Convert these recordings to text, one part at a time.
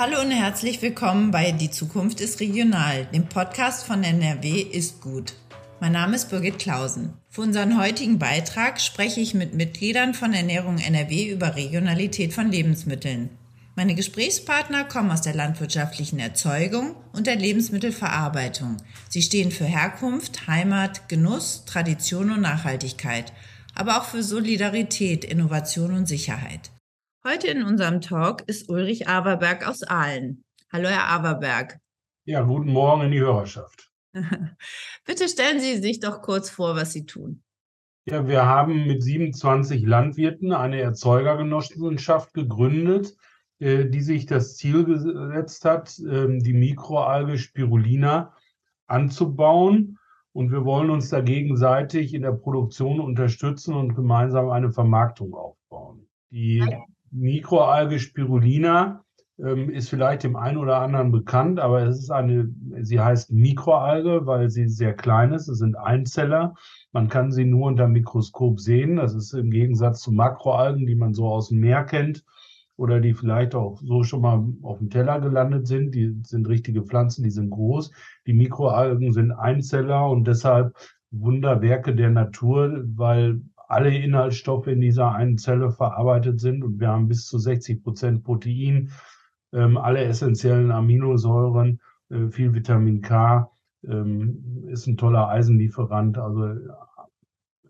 Hallo und herzlich willkommen bei Die Zukunft ist regional, dem Podcast von NRW ist gut. Mein Name ist Birgit Klausen. Für unseren heutigen Beitrag spreche ich mit Mitgliedern von Ernährung NRW über Regionalität von Lebensmitteln. Meine Gesprächspartner kommen aus der landwirtschaftlichen Erzeugung und der Lebensmittelverarbeitung. Sie stehen für Herkunft, Heimat, Genuss, Tradition und Nachhaltigkeit, aber auch für Solidarität, Innovation und Sicherheit. Heute in unserem Talk ist Ulrich Averberg aus Aalen. Hallo, Herr Averberg. Ja, guten Morgen in die Hörerschaft. Bitte stellen Sie sich doch kurz vor, was Sie tun. Ja, wir haben mit 27 Landwirten eine Erzeugergenossenschaft gegründet, äh, die sich das Ziel gesetzt hat, ähm, die Mikroalge Spirulina anzubauen. Und wir wollen uns da gegenseitig in der Produktion unterstützen und gemeinsam eine Vermarktung aufbauen. Die Mikroalge Spirulina ähm, ist vielleicht dem einen oder anderen bekannt, aber es ist eine, sie heißt Mikroalge, weil sie sehr klein ist. Es sind Einzeller. Man kann sie nur unter Mikroskop sehen. Das ist im Gegensatz zu Makroalgen, die man so aus dem Meer kennt oder die vielleicht auch so schon mal auf dem Teller gelandet sind. Die sind richtige Pflanzen, die sind groß. Die Mikroalgen sind Einzeller und deshalb Wunderwerke der Natur, weil alle Inhaltsstoffe in dieser einen Zelle verarbeitet sind und wir haben bis zu 60 Prozent Protein, ähm, alle essentiellen Aminosäuren, äh, viel Vitamin K, ähm, ist ein toller Eisenlieferant. Also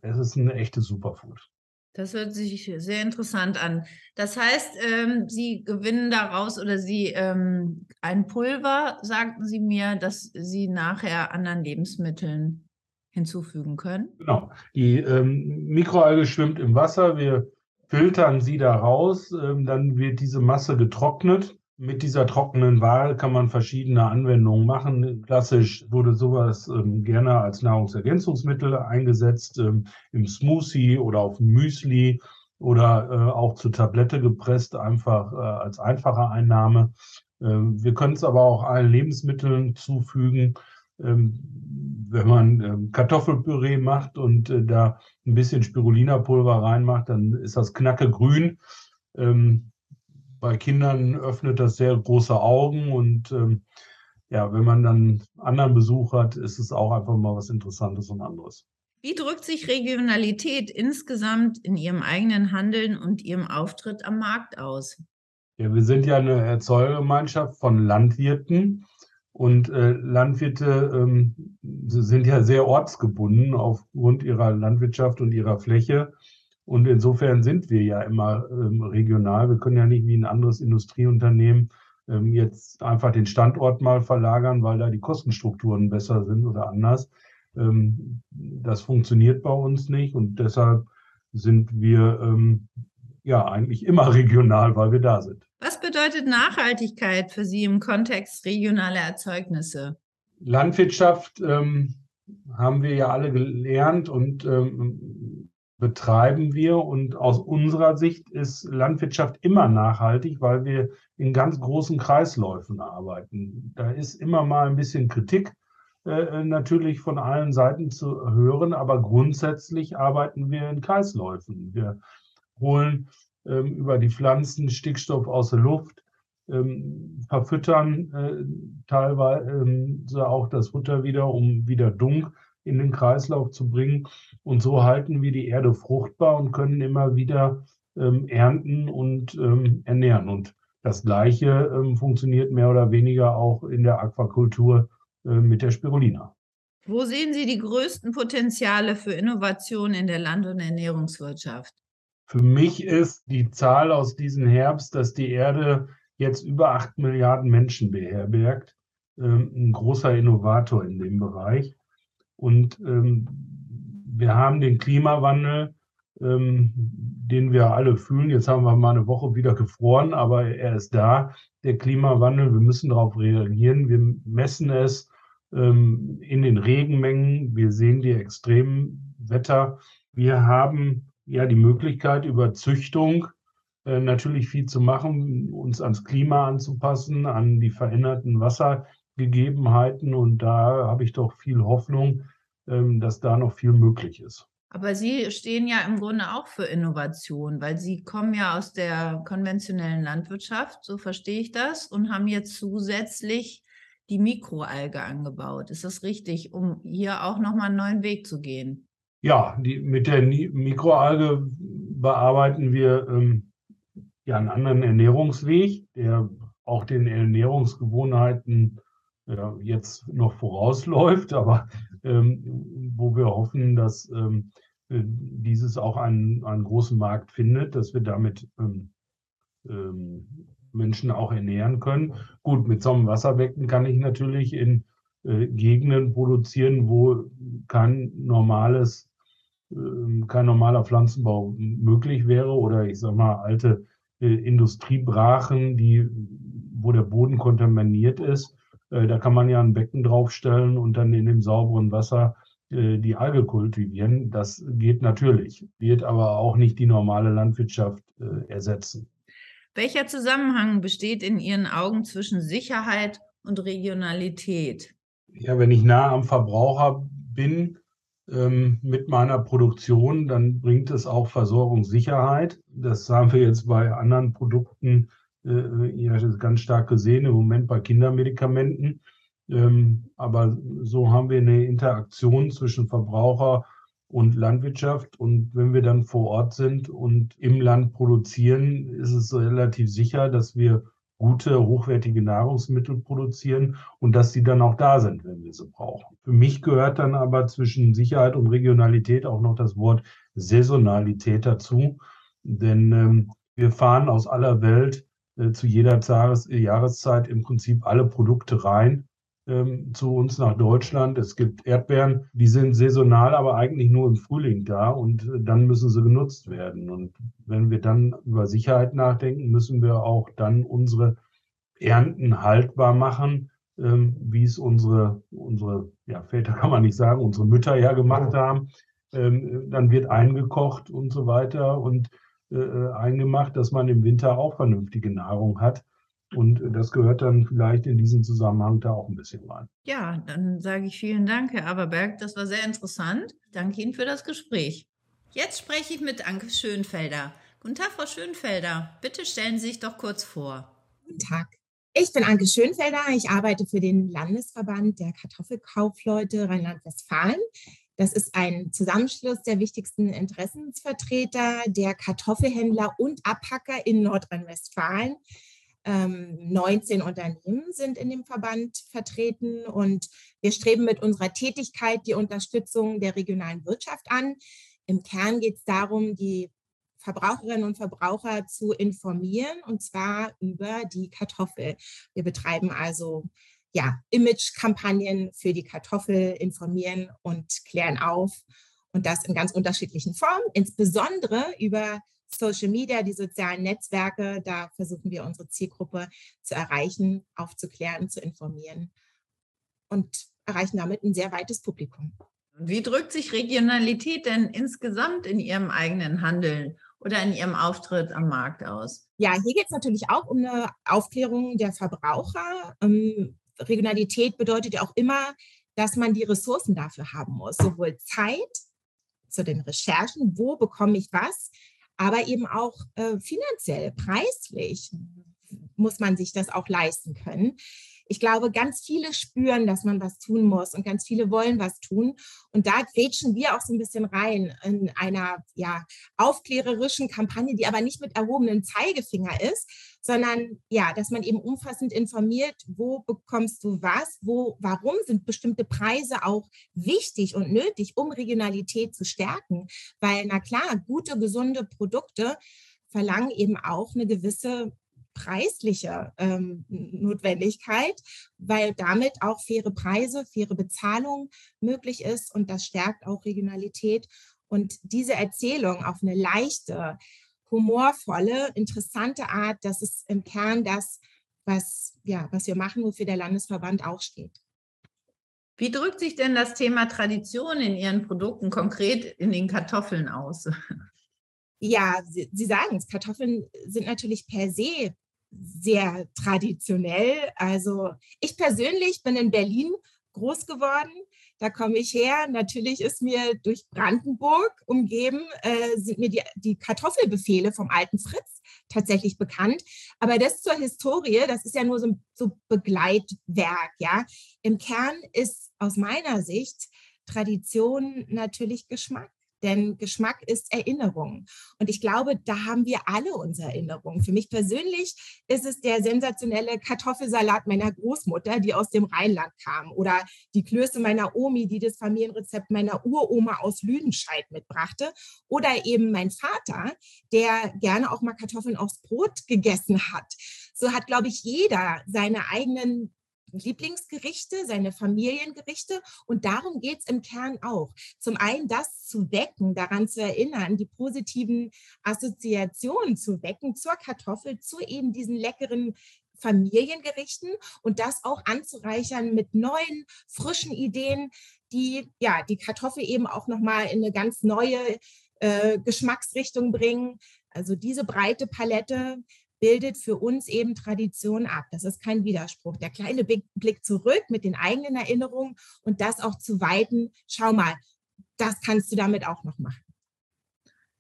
es ist ein echtes Superfood. Das hört sich sehr interessant an. Das heißt, ähm, Sie gewinnen daraus oder Sie ähm, ein Pulver, sagten Sie mir, dass Sie nachher anderen Lebensmitteln hinzufügen können? Genau. Die ähm, Mikroalge schwimmt im Wasser. Wir filtern sie da raus. Ähm, dann wird diese Masse getrocknet. Mit dieser trockenen Wahl kann man verschiedene Anwendungen machen. Klassisch wurde sowas ähm, gerne als Nahrungsergänzungsmittel eingesetzt, ähm, im Smoothie oder auf Müsli oder äh, auch zur Tablette gepresst, einfach äh, als einfache Einnahme. Ähm, wir können es aber auch allen Lebensmitteln zufügen. Ähm, wenn man ähm, Kartoffelpüree macht und äh, da ein bisschen Spirulina-Pulver reinmacht, dann ist das knacke grün. Ähm, bei Kindern öffnet das sehr große Augen und ja, wenn man dann anderen Besuch hat, ist es auch einfach mal was Interessantes und anderes. Wie drückt sich Regionalität insgesamt in Ihrem eigenen Handeln und Ihrem Auftritt am Markt aus? Ja, wir sind ja eine Erzeugergemeinschaft von Landwirten und äh, Landwirte ähm, sind ja sehr ortsgebunden aufgrund ihrer Landwirtschaft und ihrer Fläche. Und insofern sind wir ja immer ähm, regional. Wir können ja nicht wie ein anderes Industrieunternehmen ähm, jetzt einfach den Standort mal verlagern, weil da die Kostenstrukturen besser sind oder anders. Ähm, das funktioniert bei uns nicht und deshalb sind wir ähm, ja eigentlich immer regional, weil wir da sind. Was bedeutet Nachhaltigkeit für Sie im Kontext regionaler Erzeugnisse? Landwirtschaft ähm, haben wir ja alle gelernt und ähm, betreiben wir. Und aus unserer Sicht ist Landwirtschaft immer nachhaltig, weil wir in ganz großen Kreisläufen arbeiten. Da ist immer mal ein bisschen Kritik äh, natürlich von allen Seiten zu hören, aber grundsätzlich arbeiten wir in Kreisläufen. Wir holen über die Pflanzen Stickstoff aus der Luft, ähm, verfüttern äh, teilweise ähm, auch das Futter wieder, um wieder Dunk in den Kreislauf zu bringen. Und so halten wir die Erde fruchtbar und können immer wieder ähm, ernten und ähm, ernähren. Und das Gleiche ähm, funktioniert mehr oder weniger auch in der Aquakultur äh, mit der Spirulina. Wo sehen Sie die größten Potenziale für Innovation in der Land- und Ernährungswirtschaft? Für mich ist die Zahl aus diesem Herbst, dass die Erde jetzt über acht Milliarden Menschen beherbergt, ähm, ein großer Innovator in dem Bereich. Und ähm, wir haben den Klimawandel, ähm, den wir alle fühlen. Jetzt haben wir mal eine Woche wieder gefroren, aber er ist da. Der Klimawandel, wir müssen darauf reagieren. Wir messen es in den Regenmengen. Wir sehen die extremen Wetter. Wir haben ja die Möglichkeit, über Züchtung äh, natürlich viel zu machen, uns ans Klima anzupassen, an die veränderten Wassergegebenheiten. Und da habe ich doch viel Hoffnung, ähm, dass da noch viel möglich ist. Aber Sie stehen ja im Grunde auch für Innovation, weil Sie kommen ja aus der konventionellen Landwirtschaft, so verstehe ich das, und haben jetzt zusätzlich die Mikroalge angebaut. Ist das richtig, um hier auch nochmal einen neuen Weg zu gehen? Ja, die, mit der Mikroalge bearbeiten wir ähm, ja einen anderen Ernährungsweg, der auch den Ernährungsgewohnheiten ja, jetzt noch vorausläuft, aber ähm, wo wir hoffen, dass ähm, äh, dieses auch einen, einen großen Markt findet, dass wir damit ähm, ähm, Menschen auch ernähren können. Gut, mit so einem Wasserbecken kann ich natürlich in äh, Gegenden produzieren, wo kein normales, äh, kein normaler Pflanzenbau möglich wäre oder ich sag mal alte äh, Industriebrachen, die, wo der Boden kontaminiert ist. Äh, da kann man ja ein Becken draufstellen und dann in dem sauberen Wasser äh, die Alge kultivieren. Das geht natürlich, wird aber auch nicht die normale Landwirtschaft ersetzen. Welcher Zusammenhang besteht in Ihren Augen zwischen Sicherheit und Regionalität? Ja, wenn ich nah am Verbraucher bin ähm, mit meiner Produktion, dann bringt es auch Versorgungssicherheit. Das haben wir jetzt bei anderen Produkten äh, ganz stark gesehen, im Moment bei Kindermedikamenten. Ähm, aber so haben wir eine Interaktion zwischen Verbraucher und Landwirtschaft. Und wenn wir dann vor Ort sind und im Land produzieren, ist es relativ sicher, dass wir gute, hochwertige Nahrungsmittel produzieren und dass sie dann auch da sind, wenn wir sie brauchen. Für mich gehört dann aber zwischen Sicherheit und Regionalität auch noch das Wort Saisonalität dazu. Denn ähm, wir fahren aus aller Welt äh, zu jeder Jahres Jahreszeit im Prinzip alle Produkte rein ähm, zu uns nach Deutschland. Es gibt Erdbeeren, die sind saisonal, aber eigentlich nur im Frühling da und äh, dann müssen sie genutzt werden. Und wenn wir dann über Sicherheit nachdenken, müssen wir auch dann unsere Ernten haltbar machen, ähm, wie es unsere, unsere ja, Väter kann man nicht sagen, unsere Mütter ja gemacht haben. Ähm, dann wird eingekocht und so weiter. Und äh, eingemacht, dass man im Winter auch vernünftige Nahrung hat. Und das gehört dann vielleicht in diesem Zusammenhang da auch ein bisschen rein. Ja, dann sage ich vielen Dank, Herr Aberberg. Das war sehr interessant. Danke Ihnen für das Gespräch. Jetzt spreche ich mit Anke Schönfelder. Guten Tag, Frau Schönfelder. Bitte stellen Sie sich doch kurz vor. Guten Tag. Ich bin Anke Schönfelder. Ich arbeite für den Landesverband der Kartoffelkaufleute Rheinland-Westfalen. Das ist ein Zusammenschluss der wichtigsten Interessensvertreter, der Kartoffelhändler und Abhacker in Nordrhein-Westfalen. 19 ähm, Unternehmen sind in dem Verband vertreten und wir streben mit unserer Tätigkeit die Unterstützung der regionalen Wirtschaft an. Im Kern geht es darum, die Verbraucherinnen und Verbraucher zu informieren und zwar über die Kartoffel. Wir betreiben also ja, Image-Kampagnen für die Kartoffel informieren und klären auf. Und das in ganz unterschiedlichen Formen, insbesondere über Social Media, die sozialen Netzwerke. Da versuchen wir unsere Zielgruppe zu erreichen, aufzuklären, zu informieren und erreichen damit ein sehr weites Publikum. Wie drückt sich Regionalität denn insgesamt in Ihrem eigenen Handeln oder in Ihrem Auftritt am Markt aus? Ja, hier geht es natürlich auch um eine Aufklärung der Verbraucher. Ähm, Regionalität bedeutet ja auch immer, dass man die Ressourcen dafür haben muss, sowohl Zeit zu den Recherchen, wo bekomme ich was, aber eben auch äh, finanziell, preislich muss man sich das auch leisten können ich glaube, ganz viele spüren, dass man was tun muss und ganz viele wollen was tun. Und da grätschen wir auch so ein bisschen rein in einer ja, aufklärerischen Kampagne, die aber nicht mit erhobenem Zeigefinger ist, sondern ja, dass man eben umfassend informiert, wo bekommst du was, wo, warum sind bestimmte Preise auch wichtig und nötig, um Regionalität zu stärken. Weil, na klar, gute, gesunde Produkte verlangen eben auch eine gewisse preisliche ähm, Notwendigkeit, weil damit auch faire Preise, faire Bezahlung möglich ist und das stärkt auch Regionalität. Und diese Erzählung auf eine leichte, humorvolle, interessante Art, das ist im Kern das, was, ja, was wir machen, wofür der Landesverband auch steht. Wie drückt sich denn das Thema Tradition in Ihren Produkten konkret in den Kartoffeln aus? Ja, Sie, Sie sagen es, Kartoffeln sind natürlich per se sehr traditionell. Also ich persönlich bin in Berlin groß geworden. Da komme ich her. Natürlich ist mir durch Brandenburg umgeben, äh, sind mir die, die Kartoffelbefehle vom alten Fritz tatsächlich bekannt. Aber das zur Historie, das ist ja nur so, so Begleitwerk. Ja, im Kern ist aus meiner Sicht Tradition natürlich Geschmack. Denn Geschmack ist Erinnerung. Und ich glaube, da haben wir alle unsere Erinnerungen. Für mich persönlich ist es der sensationelle Kartoffelsalat meiner Großmutter, die aus dem Rheinland kam. Oder die Klöße meiner Omi, die das Familienrezept meiner Uroma aus Lüdenscheid mitbrachte. Oder eben mein Vater, der gerne auch mal Kartoffeln aufs Brot gegessen hat. So hat, glaube ich, jeder seine eigenen Lieblingsgerichte, seine Familiengerichte. Und darum geht es im Kern auch. Zum einen das zu wecken, daran zu erinnern, die positiven Assoziationen zu wecken zur Kartoffel, zu eben diesen leckeren Familiengerichten und das auch anzureichern mit neuen, frischen Ideen, die ja die Kartoffel eben auch nochmal in eine ganz neue äh, Geschmacksrichtung bringen. Also diese breite Palette bildet für uns eben Tradition ab. Das ist kein Widerspruch. Der kleine Blick zurück mit den eigenen Erinnerungen und das auch zu weiten. Schau mal, das kannst du damit auch noch machen.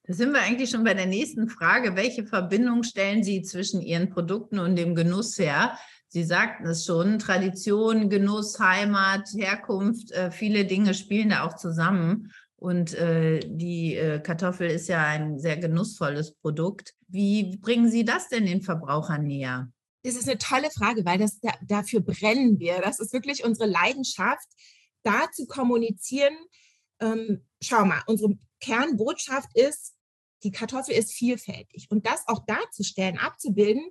Da sind wir eigentlich schon bei der nächsten Frage. Welche Verbindung stellen Sie zwischen Ihren Produkten und dem Genuss her? Sie sagten es schon, Tradition, Genuss, Heimat, Herkunft, äh, viele Dinge spielen da auch zusammen. Und äh, die äh, Kartoffel ist ja ein sehr genussvolles Produkt. Wie bringen Sie das denn den Verbrauchern näher? Das ist eine tolle Frage, weil das da, dafür brennen wir. Das ist wirklich unsere Leidenschaft, da zu kommunizieren. Ähm, schau mal, unsere Kernbotschaft ist, die Kartoffel ist vielfältig. Und das auch darzustellen, abzubilden,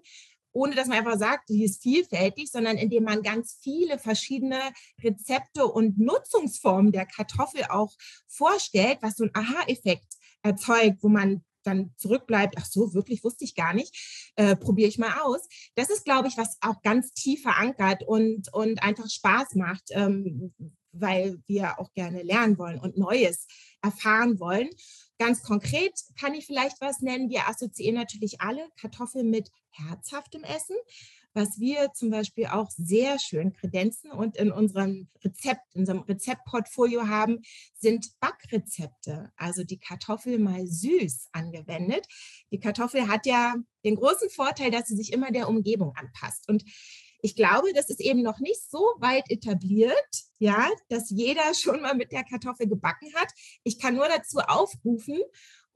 ohne dass man einfach sagt, die ist vielfältig, sondern indem man ganz viele verschiedene Rezepte und Nutzungsformen der Kartoffel auch vorstellt, was so ein Aha-Effekt erzeugt, wo man dann zurückbleibt, ach so, wirklich wusste ich gar nicht, äh, probiere ich mal aus. Das ist, glaube ich, was auch ganz tief verankert und, und einfach Spaß macht, ähm, weil wir auch gerne lernen wollen und Neues erfahren wollen. Ganz konkret kann ich vielleicht was nennen. Wir assoziieren natürlich alle Kartoffeln mit herzhaftem Essen. Was wir zum Beispiel auch sehr schön kredenzen und in unserem Rezept, in unserem Rezeptportfolio haben, sind Backrezepte. Also die Kartoffel mal süß angewendet. Die Kartoffel hat ja den großen Vorteil, dass sie sich immer der Umgebung anpasst. Und ich glaube, das ist eben noch nicht so weit etabliert, ja, dass jeder schon mal mit der Kartoffel gebacken hat. Ich kann nur dazu aufrufen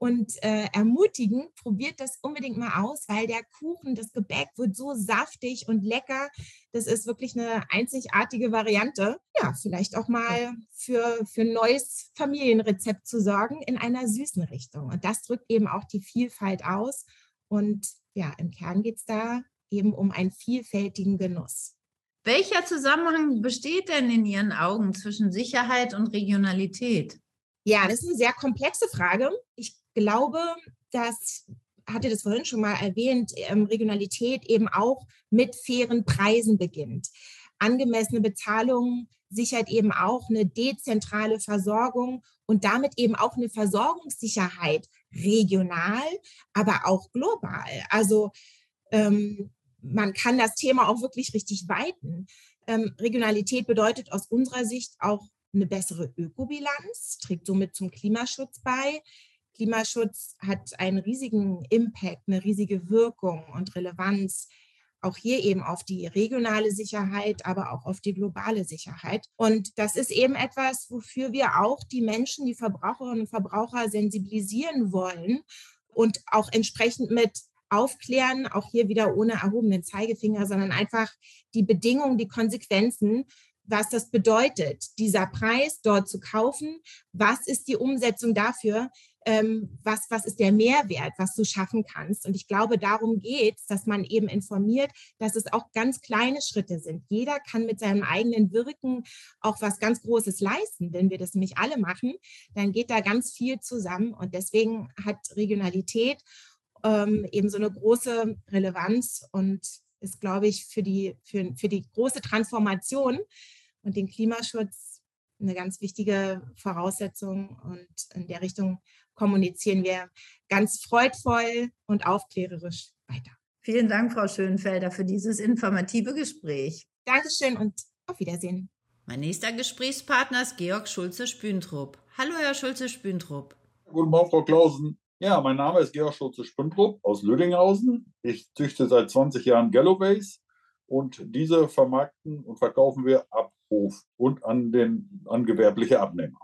und äh, ermutigen, probiert das unbedingt mal aus, weil der Kuchen, das Gebäck wird so saftig und lecker. Das ist wirklich eine einzigartige Variante. Ja, vielleicht auch mal für, für ein neues Familienrezept zu sorgen in einer süßen Richtung. Und das drückt eben auch die Vielfalt aus. Und ja, im Kern geht es da eben um einen vielfältigen Genuss. Welcher Zusammenhang besteht denn in Ihren Augen zwischen Sicherheit und Regionalität? Ja, das ist eine sehr komplexe Frage. Ich glaube, dass hatte das vorhin schon mal erwähnt, ähm, Regionalität eben auch mit fairen Preisen beginnt. Angemessene Bezahlung sichert eben auch eine dezentrale Versorgung und damit eben auch eine Versorgungssicherheit regional, aber auch global. Also ähm, man kann das Thema auch wirklich richtig weiten. Ähm, Regionalität bedeutet aus unserer Sicht auch eine bessere Ökobilanz, trägt somit zum Klimaschutz bei. Klimaschutz hat einen riesigen Impact, eine riesige Wirkung und Relevanz, auch hier eben auf die regionale Sicherheit, aber auch auf die globale Sicherheit. Und das ist eben etwas, wofür wir auch die Menschen, die Verbraucherinnen und Verbraucher sensibilisieren wollen und auch entsprechend mit aufklären, auch hier wieder ohne erhobenen Zeigefinger, sondern einfach die Bedingungen, die Konsequenzen, was das bedeutet, dieser Preis dort zu kaufen, was ist die Umsetzung dafür, ähm, was, was ist der Mehrwert, was du schaffen kannst. Und ich glaube, darum geht es, dass man eben informiert, dass es auch ganz kleine Schritte sind. Jeder kann mit seinem eigenen Wirken auch was ganz Großes leisten. Wenn wir das nämlich alle machen, dann geht da ganz viel zusammen. Und deswegen hat Regionalität ähm, eben so eine große Relevanz und ist, glaube ich, für die, für, für die große Transformation und den Klimaschutz eine ganz wichtige Voraussetzung. Und in der Richtung kommunizieren wir ganz freudvoll und aufklärerisch weiter. Vielen Dank, Frau Schönfelder, für dieses informative Gespräch. Dankeschön und auf Wiedersehen. Mein nächster Gesprächspartner ist Georg Schulze-Spüntrup. Hallo, Herr Schulze-Spüntrup. Guten Morgen, Frau Klausen. Ja, mein Name ist Georg Schulze-Spüntrup aus Lüdinghausen. Ich züchte seit 20 Jahren Galloways und diese vermarkten und verkaufen wir ab Hof und an, den, an gewerbliche Abnehmer.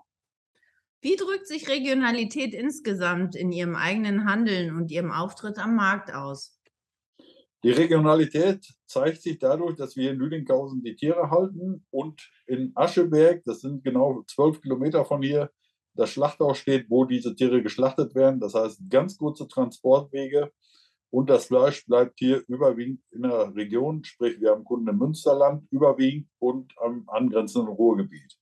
Wie drückt sich Regionalität insgesamt in Ihrem eigenen Handeln und Ihrem Auftritt am Markt aus? Die Regionalität zeigt sich dadurch, dass wir in Lüdinghausen die Tiere halten und in Ascheberg, das sind genau zwölf Kilometer von hier, das Schlachthaus steht, wo diese Tiere geschlachtet werden. Das heißt, ganz kurze Transportwege und das Fleisch bleibt hier überwiegend in der Region, sprich wir haben Kunden im Münsterland überwiegend und am angrenzenden Ruhrgebiet.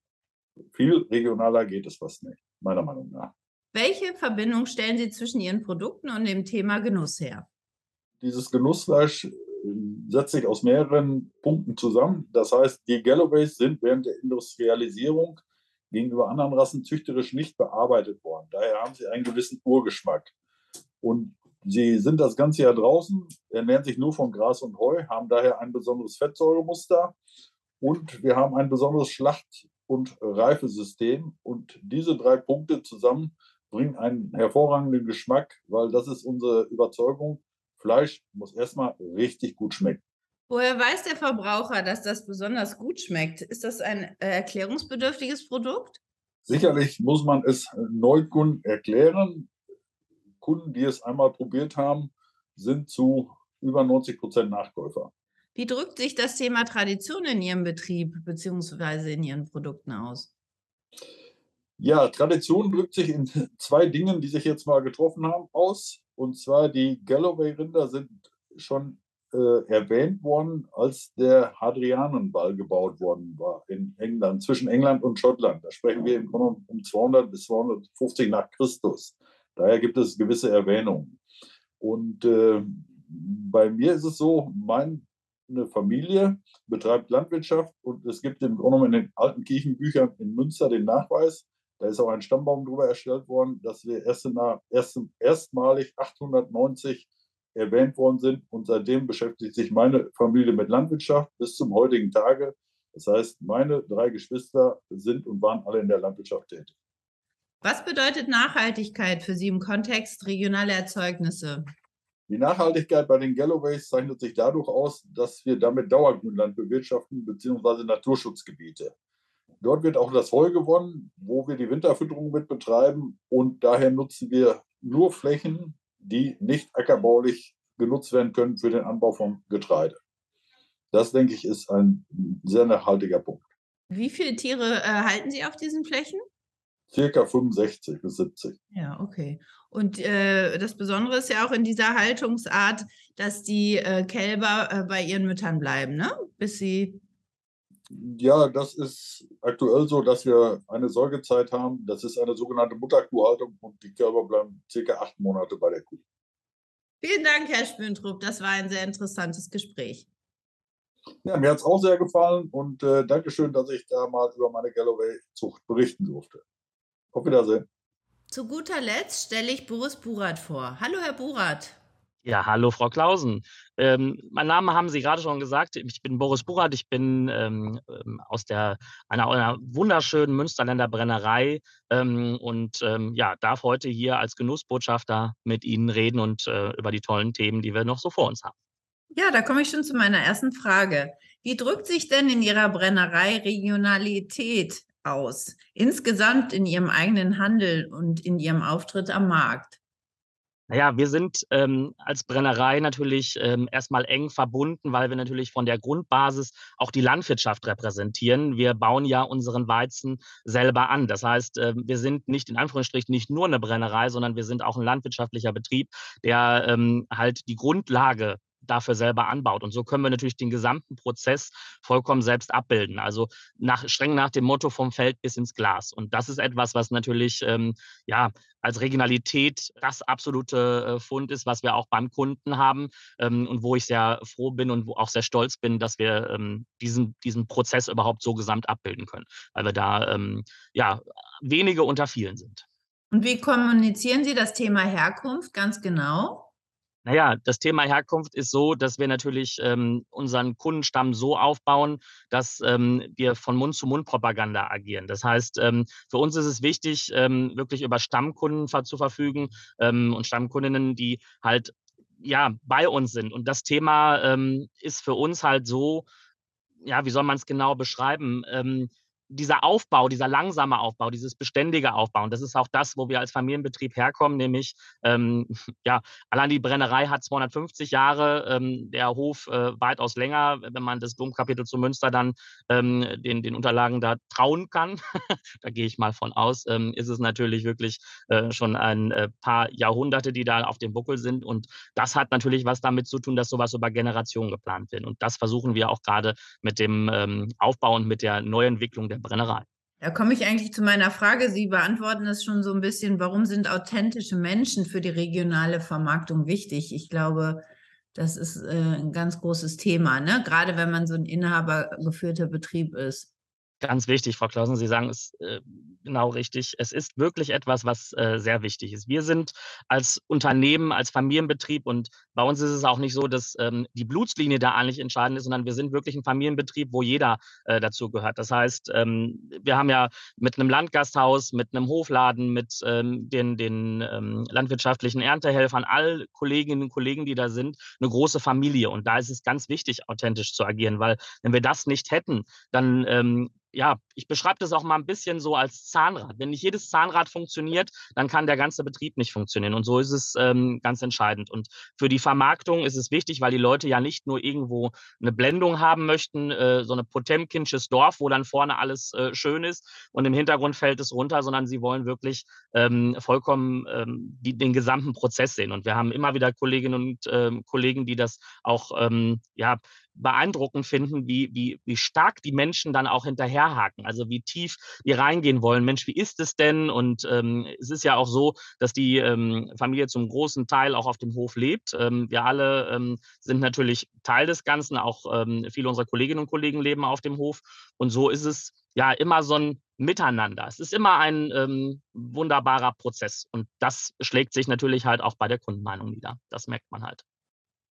Viel regionaler geht es fast nicht, meiner Meinung nach. Welche Verbindung stellen Sie zwischen Ihren Produkten und dem Thema Genuss her? Dieses Genussfleisch äh, setzt sich aus mehreren Punkten zusammen. Das heißt, die Galloways sind während der Industrialisierung gegenüber anderen Rassen züchterisch nicht bearbeitet worden. Daher haben sie einen gewissen Urgeschmack. Und sie sind das ganze Jahr draußen, ernähren sich nur von Gras und Heu, haben daher ein besonderes Fettsäuremuster und wir haben ein besonderes Schlacht- und Reifesystem. Und diese drei Punkte zusammen bringen einen hervorragenden Geschmack, weil das ist unsere Überzeugung. Fleisch muss erstmal richtig gut schmecken. Woher weiß der Verbraucher, dass das besonders gut schmeckt? Ist das ein äh, erklärungsbedürftiges Produkt? Sicherlich muss man es Neukunden erklären. Kunden, die es einmal probiert haben, sind zu über 90 Prozent Nachkäufer. Wie drückt sich das Thema Tradition in Ihrem Betrieb bzw. in Ihren Produkten aus? Ja, Tradition drückt sich in zwei Dingen, die sich jetzt mal getroffen haben, aus. Und zwar die Galloway-Rinder sind schon äh, erwähnt worden, als der Hadrianenball gebaut worden war in England, zwischen England und Schottland. Da sprechen wir im Grunde um 200 bis 250 nach Christus. Daher gibt es gewisse Erwähnungen. Und äh, bei mir ist es so, meine Familie betreibt Landwirtschaft und es gibt im Grunde in den alten Kirchenbüchern in Münster den Nachweis, da ist auch ein Stammbaum darüber erstellt worden, dass wir erst nach, erst, erstmalig 890 erwähnt worden sind. Und seitdem beschäftigt sich meine Familie mit Landwirtschaft bis zum heutigen Tage. Das heißt, meine drei Geschwister sind und waren alle in der Landwirtschaft tätig. Was bedeutet Nachhaltigkeit für Sie im Kontext regionaler Erzeugnisse? Die Nachhaltigkeit bei den Galloways zeichnet sich dadurch aus, dass wir damit Dauergrünland bewirtschaften bzw. Naturschutzgebiete. Dort wird auch das Heu gewonnen, wo wir die Winterfütterung mit betreiben und daher nutzen wir nur Flächen, die nicht ackerbaulich genutzt werden können für den Anbau von Getreide. Das, denke ich, ist ein sehr nachhaltiger Punkt. Wie viele Tiere äh, halten Sie auf diesen Flächen? Circa 65 bis 70. Ja, okay. Und äh, das Besondere ist ja auch in dieser Haltungsart, dass die äh, Kälber äh, bei ihren Müttern bleiben, ne? Bis sie. Ja, das ist aktuell so, dass wir eine Säugezeit haben. Das ist eine sogenannte Mutterkuhhaltung und die Kälber bleiben circa acht Monate bei der Kuh. Vielen Dank, Herr Spüntrup. Das war ein sehr interessantes Gespräch. Ja, mir hat es auch sehr gefallen und äh, Dankeschön, dass ich da mal über meine Galloway-Zucht berichten durfte. Auf Wiedersehen. Zu guter Letzt stelle ich Boris Burat vor. Hallo, Herr Burat. Ja, hallo, Frau Klausen. Ähm, mein Name haben Sie gerade schon gesagt. Ich bin Boris Burat. Ich bin ähm, ähm aus der, einer, einer, wunderschönen Münsterländer Brennerei ähm, und ähm, ja, darf heute hier als Genussbotschafter mit Ihnen reden und äh, über die tollen Themen, die wir noch so vor uns haben. Ja, da komme ich schon zu meiner ersten Frage. Wie drückt sich denn in Ihrer Brennerei Regionalität aus? Insgesamt in Ihrem eigenen Handel und in Ihrem Auftritt am Markt? Naja, wir sind ähm, als Brennerei natürlich ähm, erstmal eng verbunden, weil wir natürlich von der Grundbasis auch die Landwirtschaft repräsentieren. Wir bauen ja unseren Weizen selber an. Das heißt, äh, wir sind nicht in Anführungsstrichen nicht nur eine Brennerei, sondern wir sind auch ein landwirtschaftlicher Betrieb, der ähm, halt die Grundlage dafür selber anbaut. Und so können wir natürlich den gesamten Prozess vollkommen selbst abbilden. Also nach, streng nach dem Motto vom Feld bis ins Glas. Und das ist etwas, was natürlich ähm, ja, als Regionalität das absolute äh, Fund ist, was wir auch beim Kunden haben ähm, und wo ich sehr froh bin und wo auch sehr stolz bin, dass wir ähm, diesen, diesen Prozess überhaupt so gesamt abbilden können, weil wir da ähm, ja wenige unter vielen sind. Und wie kommunizieren Sie das Thema Herkunft ganz genau? Naja, das Thema Herkunft ist so, dass wir natürlich ähm, unseren Kundenstamm so aufbauen, dass ähm, wir von Mund zu Mund Propaganda agieren. Das heißt, ähm, für uns ist es wichtig, ähm, wirklich über Stammkunden zu verfügen ähm, und Stammkundinnen, die halt ja bei uns sind. Und das Thema ähm, ist für uns halt so, ja, wie soll man es genau beschreiben? Dieser Aufbau, dieser langsame Aufbau, dieses beständige Aufbauen, das ist auch das, wo wir als Familienbetrieb herkommen, nämlich, ähm, ja, allein die Brennerei hat 250 Jahre, ähm, der Hof äh, weitaus länger, wenn man das Domkapitel zu Münster dann ähm, den, den Unterlagen da trauen kann, da gehe ich mal von aus, ähm, ist es natürlich wirklich äh, schon ein äh, paar Jahrhunderte, die da auf dem Buckel sind und das hat natürlich was damit zu tun, dass sowas über Generationen geplant wird. Und das versuchen wir auch gerade mit dem ähm, Aufbau und mit der Neuentwicklung der Brennerei. Da komme ich eigentlich zu meiner Frage. Sie beantworten es schon so ein bisschen. Warum sind authentische Menschen für die regionale Vermarktung wichtig? Ich glaube, das ist äh, ein ganz großes Thema, ne? gerade wenn man so ein inhabergeführter Betrieb ist. Ganz wichtig, Frau Klausen, Sie sagen es äh, genau richtig. Es ist wirklich etwas, was äh, sehr wichtig ist. Wir sind als Unternehmen, als Familienbetrieb und bei uns ist es auch nicht so, dass ähm, die Blutslinie da eigentlich entscheidend ist, sondern wir sind wirklich ein Familienbetrieb, wo jeder äh, dazu gehört. Das heißt, ähm, wir haben ja mit einem Landgasthaus, mit einem Hofladen, mit ähm, den, den ähm, landwirtschaftlichen Erntehelfern, all Kolleginnen und Kollegen, die da sind, eine große Familie. Und da ist es ganz wichtig, authentisch zu agieren, weil wenn wir das nicht hätten, dann ähm, ja, ich beschreibe das auch mal ein bisschen so als Zahnrad. Wenn nicht jedes Zahnrad funktioniert, dann kann der ganze Betrieb nicht funktionieren. Und so ist es ähm, ganz entscheidend. Und für die Vermarktung ist es wichtig, weil die Leute ja nicht nur irgendwo eine Blendung haben möchten, äh, so eine Potemkinsches Dorf, wo dann vorne alles äh, schön ist und im Hintergrund fällt es runter, sondern sie wollen wirklich ähm, vollkommen ähm, die, den gesamten Prozess sehen. Und wir haben immer wieder Kolleginnen und ähm, Kollegen, die das auch ähm, ja, beeindruckend finden, wie, wie, wie stark die Menschen dann auch hinterherhaken, also wie tief die reingehen wollen. Mensch, wie ist es denn? Und ähm, es ist ja auch so, dass die ähm, Familie zum großen Teil auch auf dem Hof lebt. Ähm, wir alle ähm, sind natürlich Teil des Ganzen, auch ähm, viele unserer Kolleginnen und Kollegen leben auf dem Hof. Und so ist es ja immer so ein Miteinander. Es ist immer ein ähm, wunderbarer Prozess. Und das schlägt sich natürlich halt auch bei der Kundenmeinung nieder. Das merkt man halt.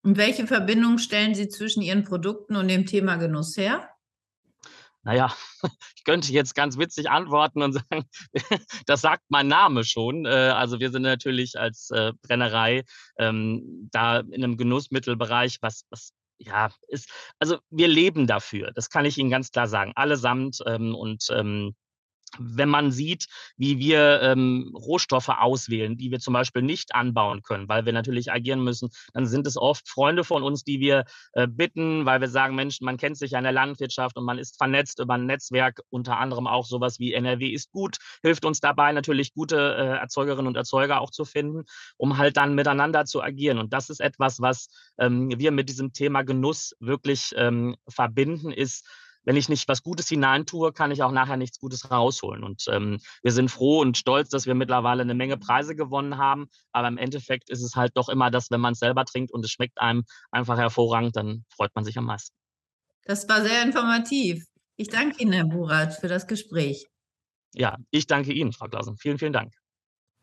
Und welche Verbindung stellen Sie zwischen Ihren Produkten und dem Thema Genuss her? Naja, ich könnte jetzt ganz witzig antworten und sagen, das sagt mein Name schon. Äh, also wir sind natürlich als äh, Brennerei ähm, da in einem Genussmittelbereich, was, was ja ist, also wir leben dafür. Das kann ich Ihnen ganz klar sagen. Allesamt ähm, und ähm, wenn man sieht, wie wir ähm, Rohstoffe auswählen, die wir zum Beispiel nicht anbauen können, weil wir natürlich agieren müssen, dann sind es oft Freunde von uns, die wir äh, bitten, weil wir sagen, Mensch, man kennt sich ja in der Landwirtschaft und man ist vernetzt über ein Netzwerk, unter anderem auch sowas wie NRW ist gut, hilft uns dabei natürlich gute äh, Erzeugerinnen und Erzeuger auch zu finden, um halt dann miteinander zu agieren. Und das ist etwas, was ähm, wir mit diesem Thema Genuss wirklich ähm, verbinden, ist, wenn ich nicht was Gutes hineintue, kann ich auch nachher nichts Gutes rausholen. Und ähm, wir sind froh und stolz, dass wir mittlerweile eine Menge Preise gewonnen haben. Aber im Endeffekt ist es halt doch immer das, wenn man es selber trinkt und es schmeckt einem einfach hervorragend, dann freut man sich am meisten. Das war sehr informativ. Ich danke Ihnen, Herr Burat, für das Gespräch. Ja, ich danke Ihnen, Frau Klausen. Vielen, vielen Dank.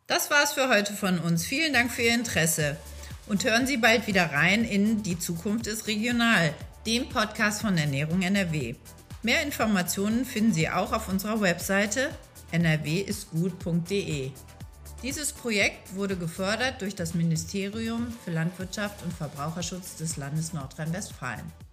Das war es für heute von uns. Vielen Dank für Ihr Interesse. Und hören Sie bald wieder rein in Die Zukunft ist regional, dem Podcast von Ernährung NRW. Mehr Informationen finden Sie auch auf unserer Webseite nrwisgut.de. Dieses Projekt wurde gefördert durch das Ministerium für Landwirtschaft und Verbraucherschutz des Landes Nordrhein-Westfalen.